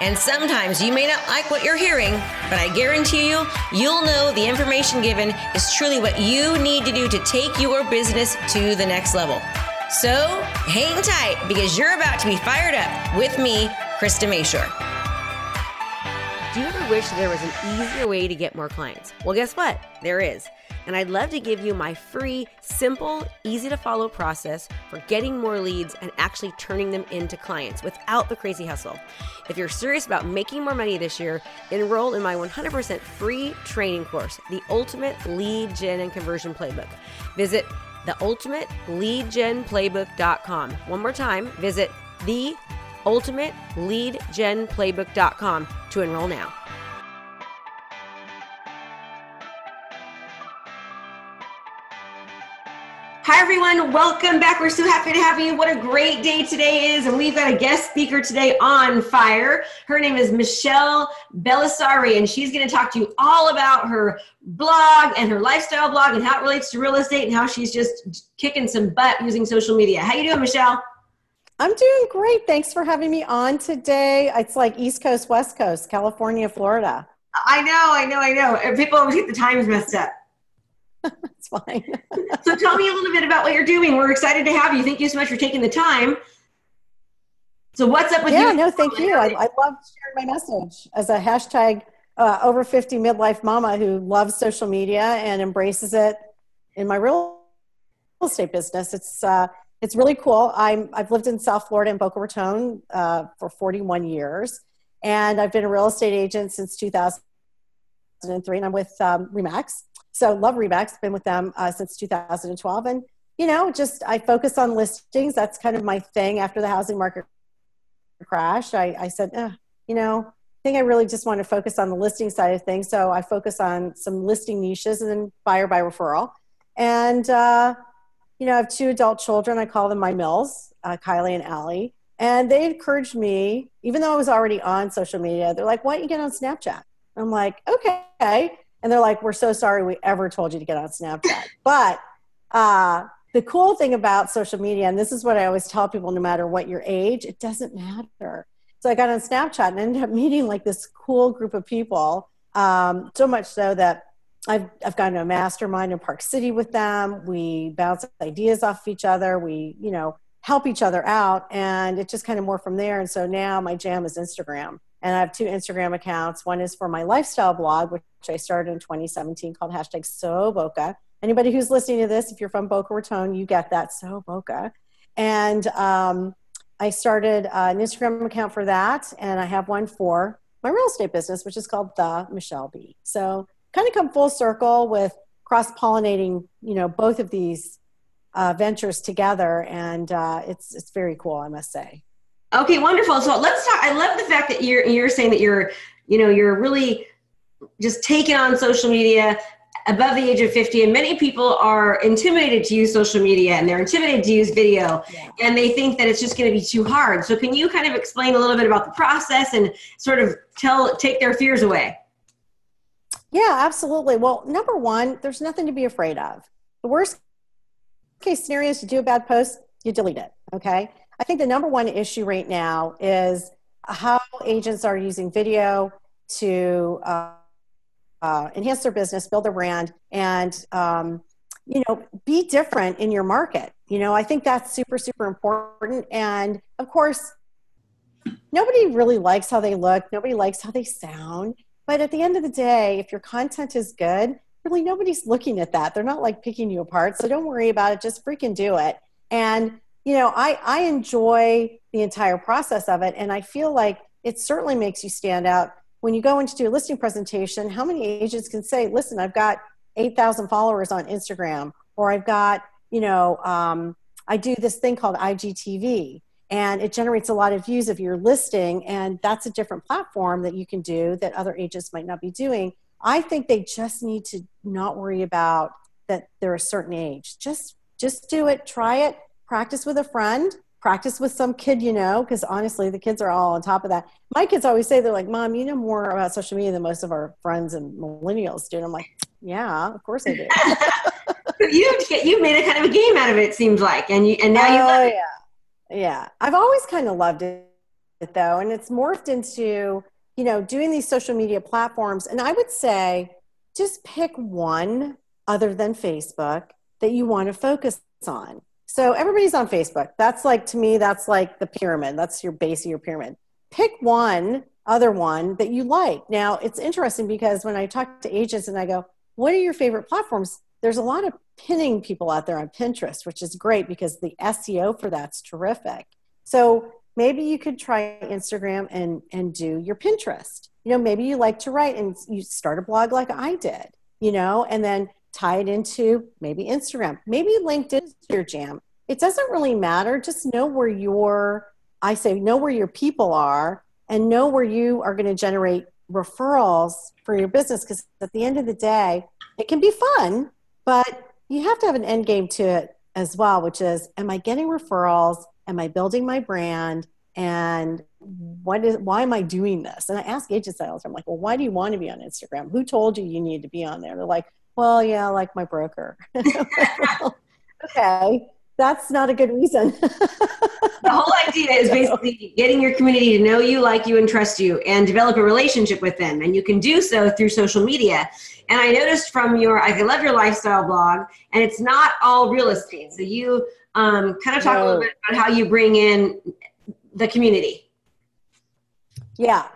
And sometimes you may not like what you're hearing, but I guarantee you, you'll know the information given is truly what you need to do to take your business to the next level. So hang tight because you're about to be fired up with me, Krista Mashore. Do you ever wish there was an easier way to get more clients? Well, guess what? There is and I'd love to give you my free, simple, easy to follow process for getting more leads and actually turning them into clients without the crazy hustle. If you're serious about making more money this year, enroll in my 100% free training course, The Ultimate Lead Gen and Conversion Playbook. Visit theultimateleadgenplaybook.com. One more time, visit the ultimateleadgenplaybook.com to enroll now. Hi, everyone. Welcome back. We're so happy to have you. What a great day today is. And we've got a guest speaker today on fire. Her name is Michelle Belisari, and she's going to talk to you all about her blog and her lifestyle blog and how it relates to real estate and how she's just kicking some butt using social media. How you doing, Michelle? I'm doing great. Thanks for having me on today. It's like East Coast, West Coast, California, Florida. I know, I know, I know. People always get the times messed up. That's fine. so tell me a little bit about what you're doing. We're excited to have you. Thank you so much for taking the time. So what's up with yeah, you? Yeah, no, thank you. I, I love sharing my message as a hashtag uh, over 50 midlife mama who loves social media and embraces it in my real estate business. It's uh, it's really cool. I'm I've lived in South Florida in Boca Raton uh, for 41 years, and I've been a real estate agent since 2003. And I'm with um, Remax, so love Remax, been with them uh, since 2012. And, you know, just I focus on listings. That's kind of my thing after the housing market crash. I, I said, eh, you know, I think I really just want to focus on the listing side of things. So I focus on some listing niches and then buyer by referral. And, uh, you know, I have two adult children. I call them my mills, uh, Kylie and Allie. And they encouraged me, even though I was already on social media, they're like, why don't you get on Snapchat? I'm like, okay and they're like, "We're so sorry we ever told you to get on Snapchat." but uh, the cool thing about social media, and this is what I always tell people, no matter what your age, it doesn't matter. So I got on Snapchat and ended up meeting like this cool group of people. Um, so much so that I've I've gone to a mastermind in Park City with them. We bounce ideas off each other. We you know help each other out, and it just kind of more from there. And so now my jam is Instagram and I have two Instagram accounts. One is for my lifestyle blog, which I started in 2017 called hashtag So Boca. Anybody who's listening to this, if you're from Boca Raton, you get that So Boca. And um, I started uh, an Instagram account for that, and I have one for my real estate business, which is called The Michelle B. So kind of come full circle with cross pollinating, you know, both of these uh, ventures together, and uh, it's it's very cool, I must say. Okay, wonderful. So let's talk. I love the fact that you're you're saying that you're you know you're really just taking on social media above the age of 50 and many people are intimidated to use social media and they're intimidated to use video yeah. and they think that it's just going to be too hard so can you kind of explain a little bit about the process and sort of tell take their fears away yeah absolutely well number one there's nothing to be afraid of the worst case scenario is to do a bad post you delete it okay I think the number one issue right now is how agents are using video to uh, uh, enhance their business, build their brand, and um, you know, be different in your market. You know, I think that's super, super important. And of course, nobody really likes how they look. Nobody likes how they sound. But at the end of the day, if your content is good, really nobody's looking at that. They're not like picking you apart. So don't worry about it. Just freaking do it. And you know, I, I enjoy the entire process of it. And I feel like it certainly makes you stand out. When you go into a listing presentation, how many agents can say, listen, I've got 8,000 followers on Instagram, or I've got, you know, um, I do this thing called IGTV, and it generates a lot of views of your listing. And that's a different platform that you can do that other agents might not be doing. I think they just need to not worry about that they're a certain age. Just just do it, try it, practice with a friend, practice with some kid you know, because honestly, the kids are all on top of that. My kids always say they're like, "Mom, you know more about social media than most of our friends and millennials do." And I'm like, "Yeah, of course I do." you you made a kind of a game out of it. it Seems like, and you and now you. Oh yeah, yeah. I've always kind of loved it though, and it's morphed into you know doing these social media platforms. And I would say, just pick one other than Facebook that you want to focus on so everybody's on Facebook. That's like, to me, that's like the pyramid. That's your base of your pyramid. Pick one other one that you like. Now, it's interesting because when I talk to agents and I go, what are your favorite platforms? There's a lot of pinning people out there on Pinterest, which is great because the SEO for that's terrific. So maybe you could try Instagram and, and do your Pinterest. You know, maybe you like to write and you start a blog like I did, you know, and then tie it into maybe Instagram, maybe LinkedIn is your jam. It doesn't really matter. Just know where your, I say, know where your people are and know where you are going to generate referrals for your business. Because at the end of the day, it can be fun, but you have to have an end game to it as well, which is, am I getting referrals? Am I building my brand? And what is why am I doing this? And I ask agents all I'm like, well, why do you want to be on Instagram? Who told you you need to be on there? They're like, well, yeah, like my broker. okay, that's not a good reason. the whole idea is basically getting your community to know you, like you, and trust you, and develop a relationship with them. And you can do so through social media. And I noticed from your, I love your lifestyle blog, and it's not all real estate. So you um, kind of talk no. a little bit about how you bring in the community. Yeah.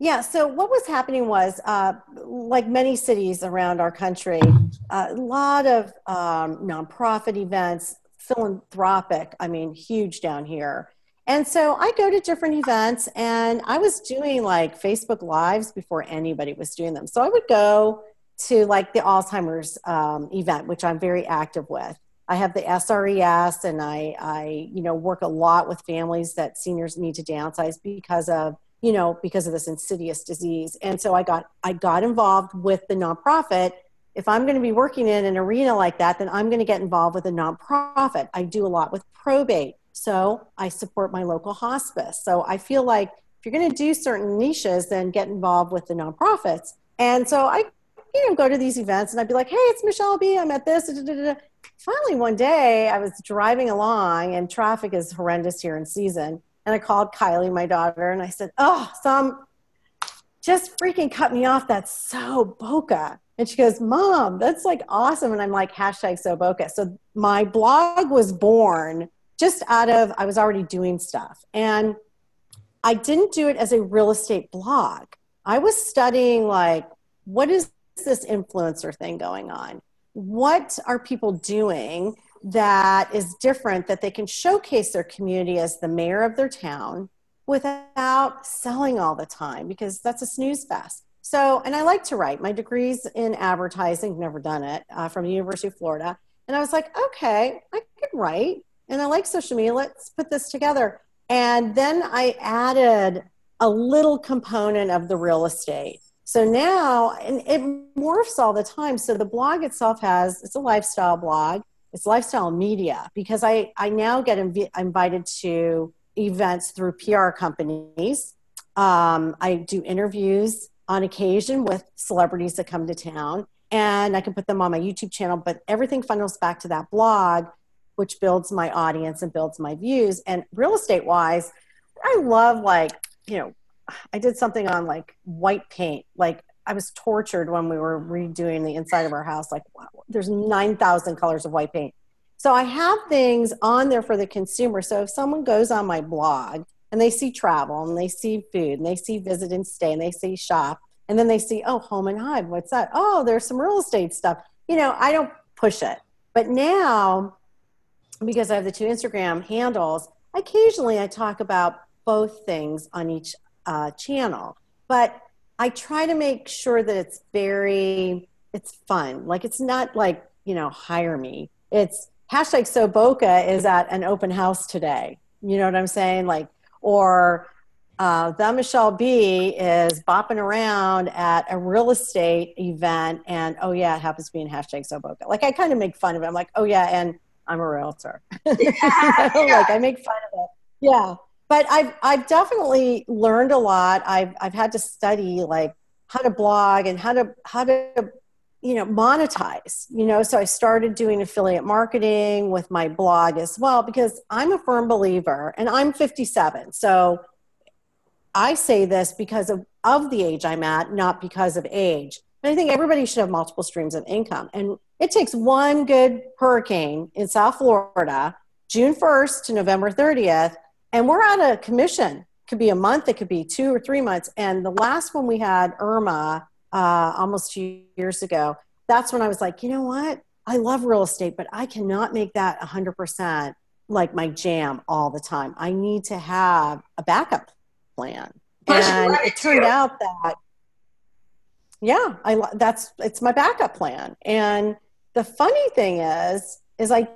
Yeah. So what was happening was, uh, like many cities around our country, a lot of um, nonprofit events, philanthropic. I mean, huge down here. And so I go to different events, and I was doing like Facebook Lives before anybody was doing them. So I would go to like the Alzheimer's um, event, which I'm very active with. I have the SRES, and I, I, you know, work a lot with families that seniors need to downsize because of you know because of this insidious disease and so i got i got involved with the nonprofit if i'm going to be working in an arena like that then i'm going to get involved with a nonprofit i do a lot with probate so i support my local hospice so i feel like if you're going to do certain niches then get involved with the nonprofits and so i you know go to these events and i'd be like hey it's michelle b i'm at this finally one day i was driving along and traffic is horrendous here in season and I called Kylie, my daughter, and I said, Oh, some just freaking cut me off. That's so Boca. And she goes, Mom, that's like awesome. And I'm like, hashtag so Boca. So my blog was born just out of, I was already doing stuff. And I didn't do it as a real estate blog. I was studying, like, what is this influencer thing going on? What are people doing? that is different that they can showcase their community as the mayor of their town without selling all the time because that's a snooze fest. So, and I like to write. My degree's in advertising, never done it, uh, from the University of Florida. And I was like, okay, I can write and I like social media. Let's put this together. And then I added a little component of the real estate. So now, and it morphs all the time. So the blog itself has, it's a lifestyle blog it's lifestyle media because I, I now get inv- invited to events through PR companies. Um, I do interviews on occasion with celebrities that come to town, and I can put them on my YouTube channel, but everything funnels back to that blog, which builds my audience and builds my views. And real estate wise, I love like, you know, I did something on like white paint. Like I was tortured when we were redoing the inside of our house. Like, wow, there's 9,000 colors of white paint. So I have things on there for the consumer. So if someone goes on my blog and they see travel and they see food and they see visit and stay and they see shop and then they see, oh, home and hive, what's that? Oh, there's some real estate stuff. You know, I don't push it. But now, because I have the two Instagram handles, occasionally I talk about both things on each uh, channel. But I try to make sure that it's very, it's fun. Like it's not like, you know, hire me. It's hashtag so Boca is at an open house today. You know what I'm saying? Like, or uh, the Michelle B is bopping around at a real estate event, and oh yeah, it happens to be in hashtag So Boca. Like I kind of make fun of it. I'm like, oh yeah, and I'm a realtor. Yeah, like I make fun of it. Yeah, but I've I've definitely learned a lot. I've I've had to study like how to blog and how to how to you know monetize you know so i started doing affiliate marketing with my blog as well because i'm a firm believer and i'm 57 so I say this because of, of the age I'm at, not because of age. And I think everybody should have multiple streams of income. And it takes one good hurricane in South Florida, June 1st to November 30th, and we're on a commission. Could be a month, it could be two or three months. And the last one we had, Irma, uh, almost two years ago, that's when I was like, you know what? I love real estate, but I cannot make that 100% like my jam all the time. I need to have a backup plan. And it turned out that, yeah, I that's it's my backup plan. And the funny thing is, is I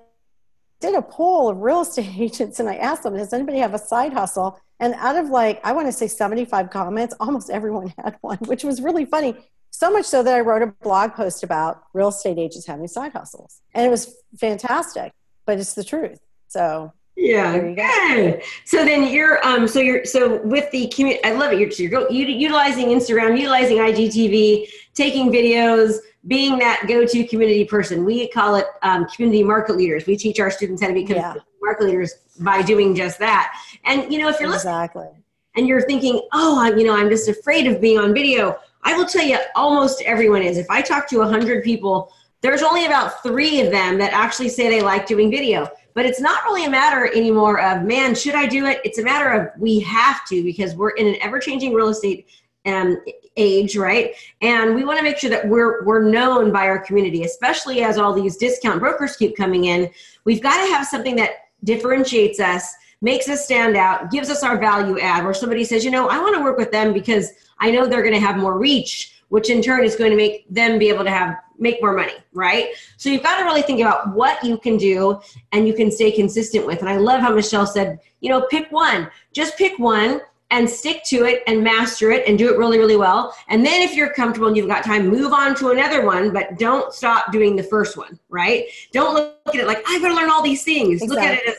did a poll of real estate agents and I asked them, does anybody have a side hustle? And out of like, I want to say 75 comments, almost everyone had one, which was really funny. So much so that I wrote a blog post about real estate agents having side hustles. And it was fantastic, but it's the truth. So yeah, good. So then you're um so you're so with the community. I love it. You're you're utilizing Instagram, utilizing IGTV, taking videos, being that go-to community person. We call it um, community market leaders. We teach our students how to become yeah. Market leaders by doing just that. And you know, if you're exactly. listening and you're thinking, oh, I'm, you know, I'm just afraid of being on video. I will tell you, almost everyone is. If I talk to 100 people, there's only about three of them that actually say they like doing video but it's not really a matter anymore of, man, should I do it? It's a matter of we have to because we're in an ever changing real estate um, age, right? And we want to make sure that we're we're known by our community, especially as all these discount brokers keep coming in. We've got to have something that differentiates us, makes us stand out, gives us our value add. Where somebody says, you know, I want to work with them because I know they're going to have more reach which in turn is going to make them be able to have make more money, right? So you've got to really think about what you can do and you can stay consistent with. And I love how Michelle said, you know, pick one. Just pick one and stick to it and master it and do it really, really well. And then if you're comfortable and you've got time, move on to another one, but don't stop doing the first one, right? Don't look at it like, I've got to learn all these things. Exactly. Look at it as,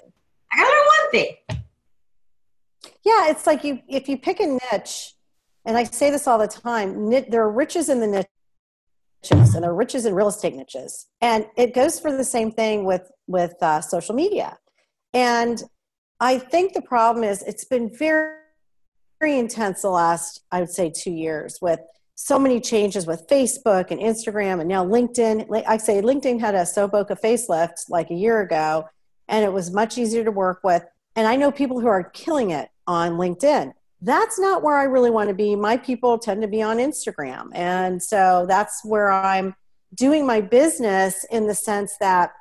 I got to learn one thing. Yeah, it's like you if you pick a niche and I say this all the time, there are riches in the niches and there are riches in real estate niches. And it goes for the same thing with, with uh, social media. And I think the problem is it's been very, very intense the last, I would say, two years with so many changes with Facebook and Instagram and now LinkedIn. I say LinkedIn had a Soboka facelift like a year ago, and it was much easier to work with. And I know people who are killing it on LinkedIn that's not where I really want to be. My people tend to be on Instagram. And so that's where I'm doing my business in the sense that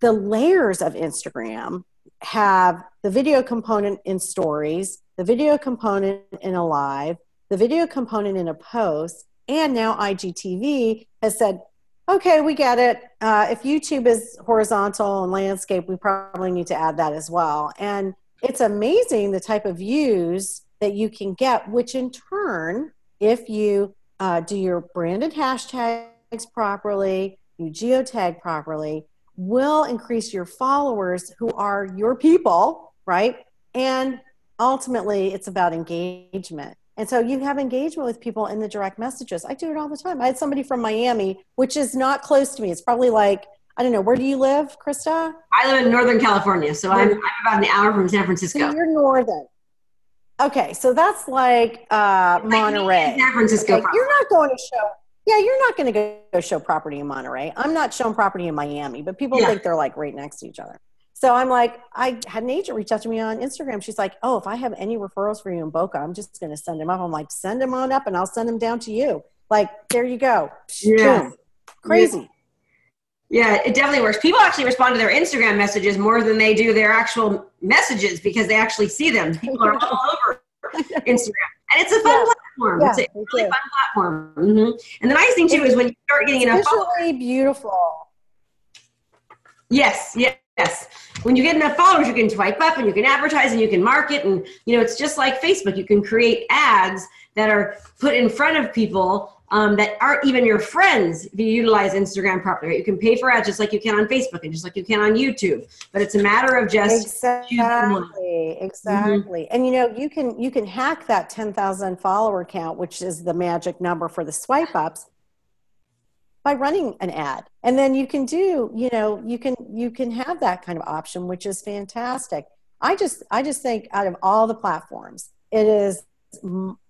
the layers of Instagram have the video component in stories, the video component in a live, the video component in a post, and now IGTV has said, okay, we get it. Uh, if YouTube is horizontal and landscape, we probably need to add that as well. And it's amazing the type of views that you can get, which in turn, if you uh, do your branded hashtags properly, you geotag properly, will increase your followers who are your people, right? And ultimately, it's about engagement. And so you have engagement with people in the direct messages. I do it all the time. I had somebody from Miami, which is not close to me. It's probably like, I don't know, where do you live, Krista? I live in Northern California. So I'm, I'm about an hour from San Francisco. So you're northern. Okay, so that's like uh, Monterey. San Francisco. Okay, you're not going to show. Yeah, you're not going to go show property in Monterey. I'm not showing property in Miami, but people yeah. think they're like right next to each other. So I'm like, I had an agent reach out to me on Instagram. She's like, "Oh, if I have any referrals for you in Boca, I'm just going to send them up." I'm like, "Send them on up, and I'll send them down to you." Like, there you go. Yeah. Boom. Crazy. Yeah, it definitely works. People actually respond to their Instagram messages more than they do their actual messages because they actually see them. People are all over Instagram, and it's a fun yeah. platform. Yeah, it's a really fun platform. Mm-hmm. And the nice thing too is when you start getting enough visually beautiful. Yes, Yes, yes. when you get enough followers, you can swipe up and you can advertise and you can market. And, you know, it's just like Facebook. You can create ads that are put in front of people um, that aren't even your friends if you utilize Instagram properly. Right? You can pay for ads just like you can on Facebook and just like you can on YouTube. But it's a matter of just exactly, exactly. Mm-hmm. And you know, you can you can hack that ten thousand follower count, which is the magic number for the swipe ups, by running an ad. And then you can do, you know, you can you can have that kind of option, which is fantastic. I just I just think out of all the platforms, it is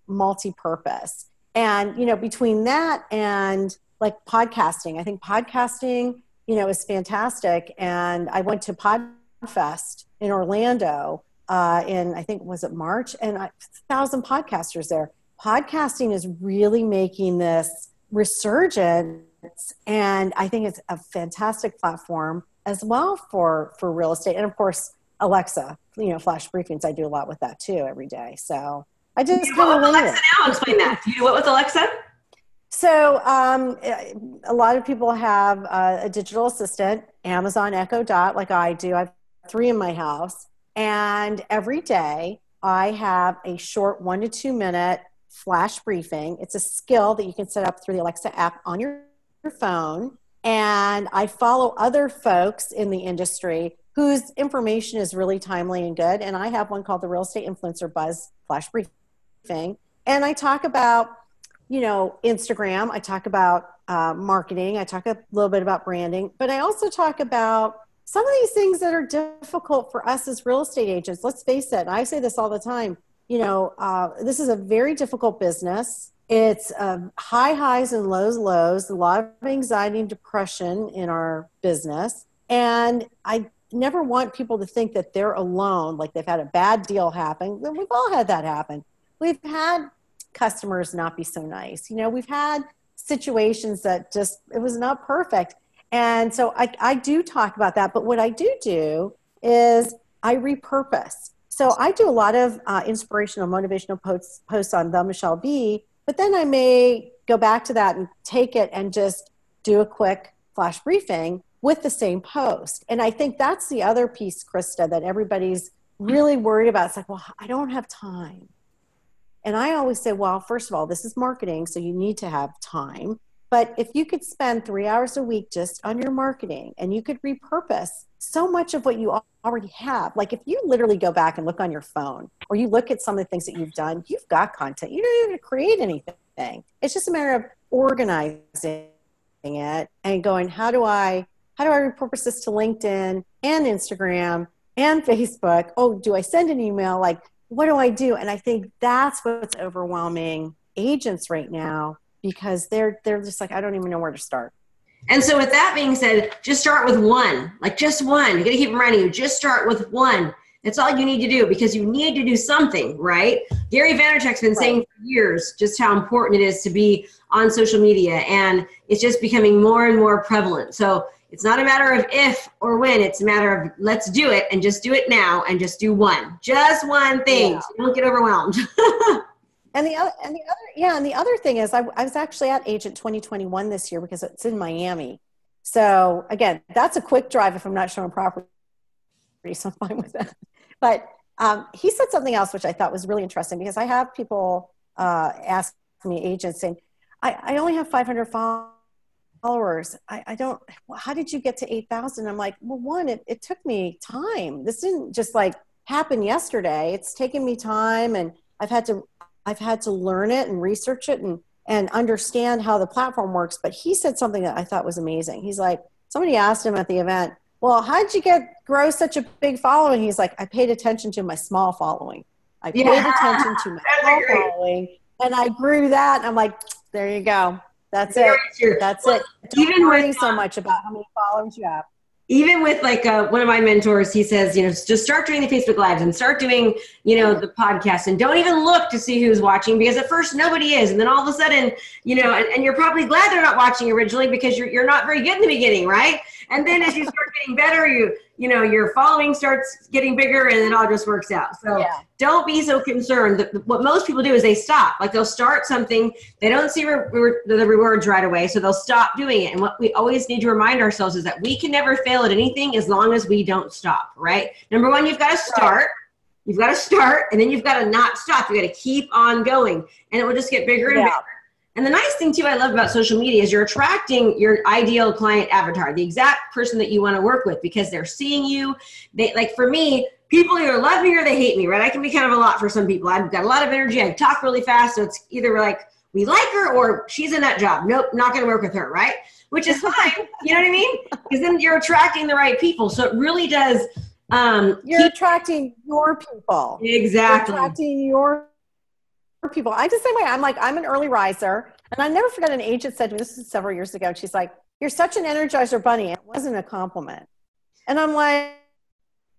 multi-purpose and you know between that and like podcasting i think podcasting you know is fantastic. And i went to podfest in orlando uh, in i think was it march? And a thousand podcasters there. Podcasting is really making this resurgence and i think it's a fantastic platform as well for for real estate. And of course alexa you know flash briefings i do a lot with that too every day. So I just kind of Alexa now. Explain that. Do you do what with Alexa? So um, a lot of people have uh, a digital assistant, Amazon Echo Dot, like I do. I have three in my house, and every day I have a short one to two minute flash briefing. It's a skill that you can set up through the Alexa app on your, your phone. And I follow other folks in the industry whose information is really timely and good. And I have one called the Real Estate Influencer Buzz Flash Briefing thing. And I talk about, you know, Instagram. I talk about uh, marketing. I talk a little bit about branding, but I also talk about some of these things that are difficult for us as real estate agents. Let's face it. I say this all the time. You know, uh, this is a very difficult business. It's uh, high highs and lows lows. A lot of anxiety and depression in our business, and I never want people to think that they're alone, like they've had a bad deal happen. We've all had that happen we've had customers not be so nice. You know, we've had situations that just it was not perfect. And so I, I do talk about that. But what I do do is I repurpose. So I do a lot of uh, inspirational, motivational posts, posts on the Michelle B. But then I may go back to that and take it and just do a quick flash briefing with the same post. And I think that's the other piece, Krista, that everybody's really worried about. It's like, well, I don't have time. And I always say, well, first of all, this is marketing, so you need to have time. But if you could spend three hours a week just on your marketing and you could repurpose so much of what you already have, like if you literally go back and look on your phone or you look at some of the things that you've done, you've got content. You don't even create anything. It's just a matter of organizing it and going, how do I how do I repurpose this to LinkedIn and Instagram and Facebook? Oh, do I send an email? Like what do I do? And I think that's what's overwhelming agents right now because they're they're just like I don't even know where to start. And so with that being said, just start with one. Like just one. You got to keep reminding you. Just start with one. That's all you need to do because you need to do something, right? Gary Vaynerchuk's been right. saying for years just how important it is to be on social media, and it's just becoming more and more prevalent. So it's not a matter of if or when, it's a matter of let's do it and just do it now and just do one. Just one thing. Yeah. So don't get overwhelmed. and the other and the other yeah, and the other thing is I, I was actually at Agent 2021 this year because it's in Miami. So again, that's a quick drive if I'm not showing property. So I'm fine with that. But um, he said something else which I thought was really interesting because I have people uh, ask me, agents, saying, I, I only have 500 followers followers. I, I don't, how did you get to 8,000? I'm like, well, one, it, it took me time. This didn't just like happen yesterday. It's taken me time and I've had to, I've had to learn it and research it and, and understand how the platform works. But he said something that I thought was amazing. He's like, somebody asked him at the event, well, how did you get grow such a big following? He's like, I paid attention to my small following. I paid attention to my small following and I grew that. I'm like, there you go. That's it. That's well, it. Don't even worrying so much about how many followers you have. Even with like uh, one of my mentors, he says, you know, just start doing the Facebook lives and start doing, you know, the podcast and don't even look to see who's watching because at first nobody is, and then all of a sudden, you know, and, and you're probably glad they're not watching originally because you're you're not very good in the beginning, right? And then as you start getting better, you you know your following starts getting bigger and it all just works out. So yeah. don't be so concerned. What most people do is they stop. Like they'll start something they don't see re- re- the rewards right away so they'll stop doing it. And what we always need to remind ourselves is that we can never fail at anything as long as we don't stop right? Number one you've got to start. Right. you've got to start and then you've got to not stop. You got to keep on going and it will just get bigger and yeah. bigger and the nice thing too I love about social media is you're attracting your ideal client avatar, the exact person that you want to work with because they're seeing you. They like for me, people either love me or they hate me, right? I can be kind of a lot for some people. I've got a lot of energy, I talk really fast, so it's either like we like her or she's in that job. Nope, not gonna work with her, right? Which is fine. you know what I mean? Because then you're attracting the right people. So it really does um you're keep- attracting your people. Exactly. You're attracting your people. I just same way. I'm like, I'm an early riser. And I never forget an agent said to me, this is several years ago, she's like, You're such an energizer bunny. It wasn't a compliment. And I'm like,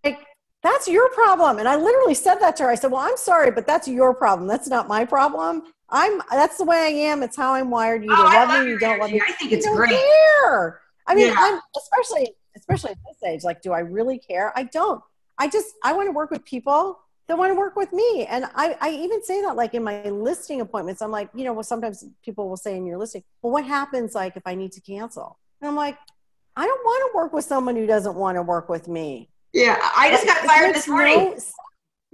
like, that's your problem. And I literally said that to her. I said, Well, I'm sorry, but that's your problem. That's not my problem. I'm that's the way I am. It's how I'm wired. You oh, love, love me, you don't love me. I think it's great. Care. I mean, yeah. I'm especially especially at this age, like, do I really care? I don't. I just I want to work with people that want to work with me. And I, I even say that like in my listing appointments, I'm like, you know, well, sometimes people will say in your listing, well, what happens like if I need to cancel? And I'm like, I don't want to work with someone who doesn't want to work with me. Yeah. I just got fired this morning. No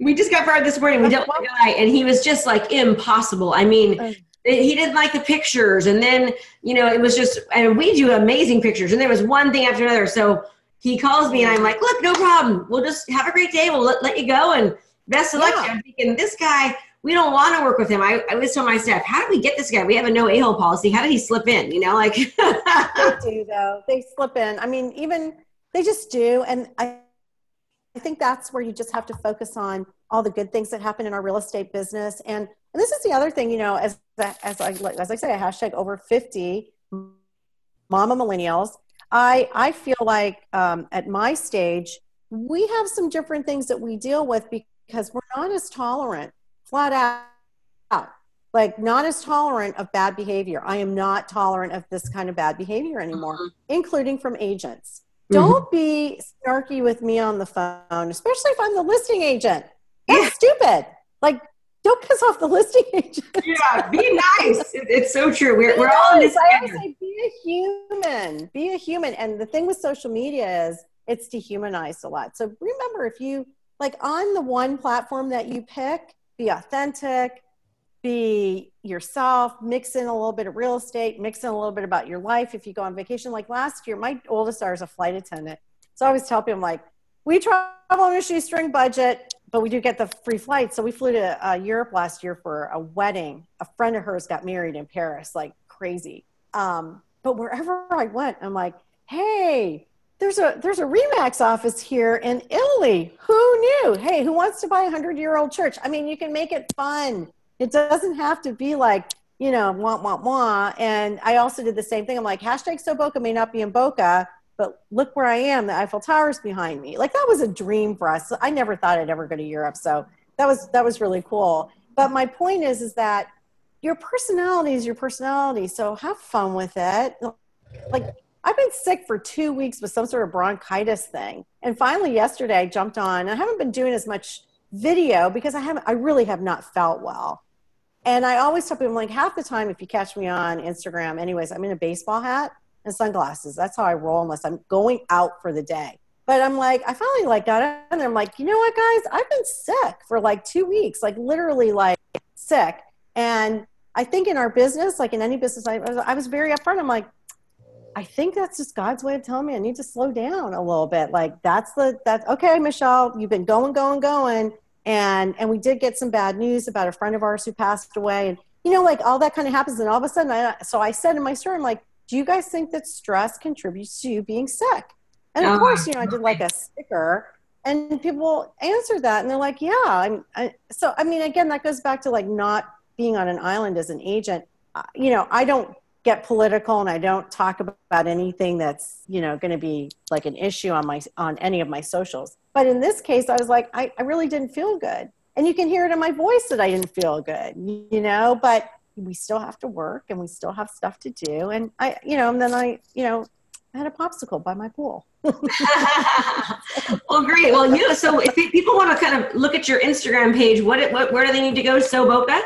we just got fired this morning. We dealt with a guy and he was just like impossible. I mean, uh. he didn't like the pictures and then, you know, it was just, and we do amazing pictures and there was one thing after another. So he calls me and I'm like, look, no problem. We'll just have a great day. We'll let, let you go. And best of luck. I'm thinking this guy, we don't want to work with him. I, I always tell my staff, how did we get this guy? We have a no a-hole policy. How did he slip in? You know, like they do though. They slip in. I mean, even they just do. And I, I think that's where you just have to focus on all the good things that happen in our real estate business. And and this is the other thing, you know, as as I as I say, a hashtag over fifty, mama millennials. I I feel like um, at my stage we have some different things that we deal with because because we're not as tolerant, flat out. Like, not as tolerant of bad behavior. I am not tolerant of this kind of bad behavior anymore, mm-hmm. including from agents. Mm-hmm. Don't be snarky with me on the phone, especially if I'm the listing agent. That's stupid. Like, don't piss off the listing agent. yeah, be nice. It's so true. We're, we're all in this I always say, be a human. Be a human. And the thing with social media is it's dehumanized a lot. So remember, if you like on the one platform that you pick, be authentic, be yourself, mix in a little bit of real estate, mix in a little bit about your life. If you go on vacation, like last year, my oldest daughter is a flight attendant. So I always tell people, I'm like, we travel on a shoestring budget, but we do get the free flight. So we flew to uh, Europe last year for a wedding. A friend of hers got married in Paris, like crazy. Um, but wherever I went, I'm like, hey, there's a there's a remax office here in italy. Who knew? Hey who wants to buy a hundred year old church? I mean you can make it fun. It doesn't have to be like you know wah wah wah. And i also did the same thing. I'm like hashtag so boca may not be in boca but look where i am. The eiffel tower's behind me. Like that was a dream for us. I never thought i'd ever go to europe. So that was that was really cool. But my point is is that your personality is your personality. So have fun with it. Like I've been sick for two weeks with some sort of bronchitis thing. And finally, yesterday, I jumped on. I haven't been doing as much video because I haven't, I really have not felt well. And I always tell people, like, half the time, if you catch me on Instagram, anyways, I'm in a baseball hat and sunglasses. That's how I roll unless I'm going out for the day. But I'm like, I finally like got in there. I'm like, you know what, guys? I've been sick for like two weeks, like literally like sick. And I think in our business, like in any business, I, I was very upfront. I'm like, I think that's just God's way of telling me I need to slow down a little bit. Like that's the that's okay, Michelle, you've been going, going, going. And and we did get some bad news about a friend of ours who passed away. And you know, like all that kind of happens, and all of a sudden I so I said in my story, I'm like, do you guys think that stress contributes to you being sick? And of uh, course, you know, I did like a sticker and people answered that and they're like, yeah, I'm I, so I mean, again, that goes back to like not being on an island as an agent. Uh, you know, I don't get political and I don't talk about anything that's, you know, going to be like an issue on my on any of my socials. But in this case, I was like, I, I really didn't feel good. And you can hear it in my voice that I didn't feel good, you know, but we still have to work and we still have stuff to do. And I, you know, and then I, you know, I had a popsicle by my pool. well, great. Well, you so if people want to kind of look at your Instagram page, what, what where do they need to go? So Boca.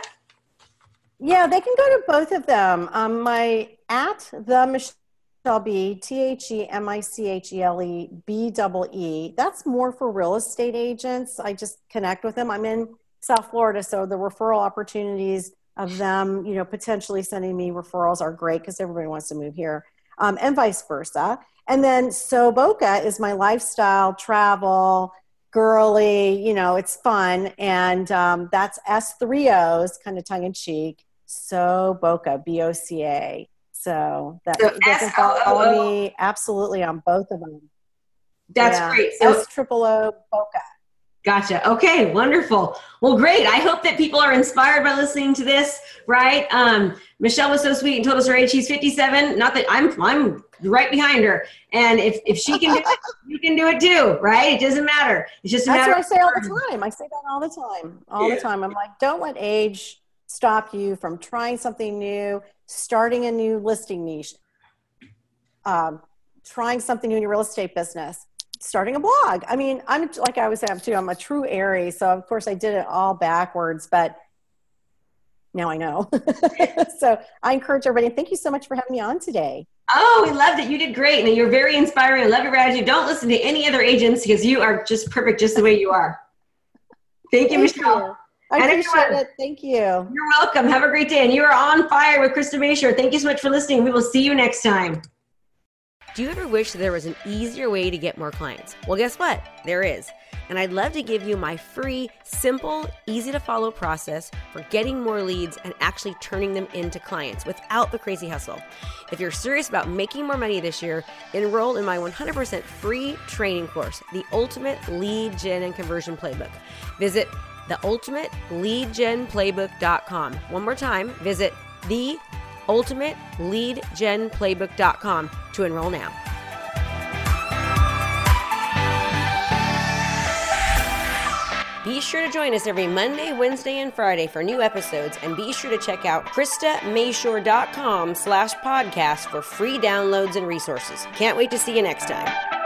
Yeah, they can go to both of them. Um, my at the Michele B T H E M I C H E L E B double E. That's more for real estate agents. I just connect with them. I'm in South Florida, so the referral opportunities of them, you know, potentially sending me referrals are great because everybody wants to move here um, and vice versa. And then So Boca is my lifestyle, travel, girly, you know, it's fun. And um, that's S three O's, kind of tongue in cheek. So Boca, B O C A. So that so they can follow me absolutely on both of them. That's yeah. great. So, triple O Boca. Gotcha. Okay, wonderful. Well, great. I hope that people are inspired by listening to this, right? Um, Michele was so sweet and told us her age. She's 57. Not that I'm I'm right behind her. And if, if she can do it, you can do it too, right? It doesn't matter. It's just That's what I say all the time. I say that all the time. All the time. I'm like, don't let age stop you from trying something new, starting a new listing niche, um, trying something new in your real estate business starting a blog. I mean, I'm like I always have too. I'm a true Aries, so of course I did it all backwards, but now I know. so I encourage everybody. Thank you so much for having me on today. Oh, we loved it. You did great. And you're very inspiring. I love your attitude. Don't listen to any other agents because you are just perfect just the way you are. Thank you, Thank Michele. You. I and appreciate everyone, it. Thank you. You're welcome. Have a great day. And you are on fire with Krista Mashore. Thank you so much for listening. We will see you next time. Do you ever wish there was an easier way to get more clients? Well, guess what? There is. And I'd love to give you my free, simple, easy to follow process for getting more leads and actually turning them into clients without the crazy hustle. If you're serious about making more money this year, enroll in my 100% free training course, The Ultimate Lead Gen and Conversion Playbook. Visit theultimateleadgenplaybook.com. One more time, visit the ultimateleadgenplaybook.com to enroll now. Be sure to join us every Monday, Wednesday, and Friday for new episodes, and be sure to check out KristaMashore.com slash podcast for free downloads and resources. Can't wait to see you next time.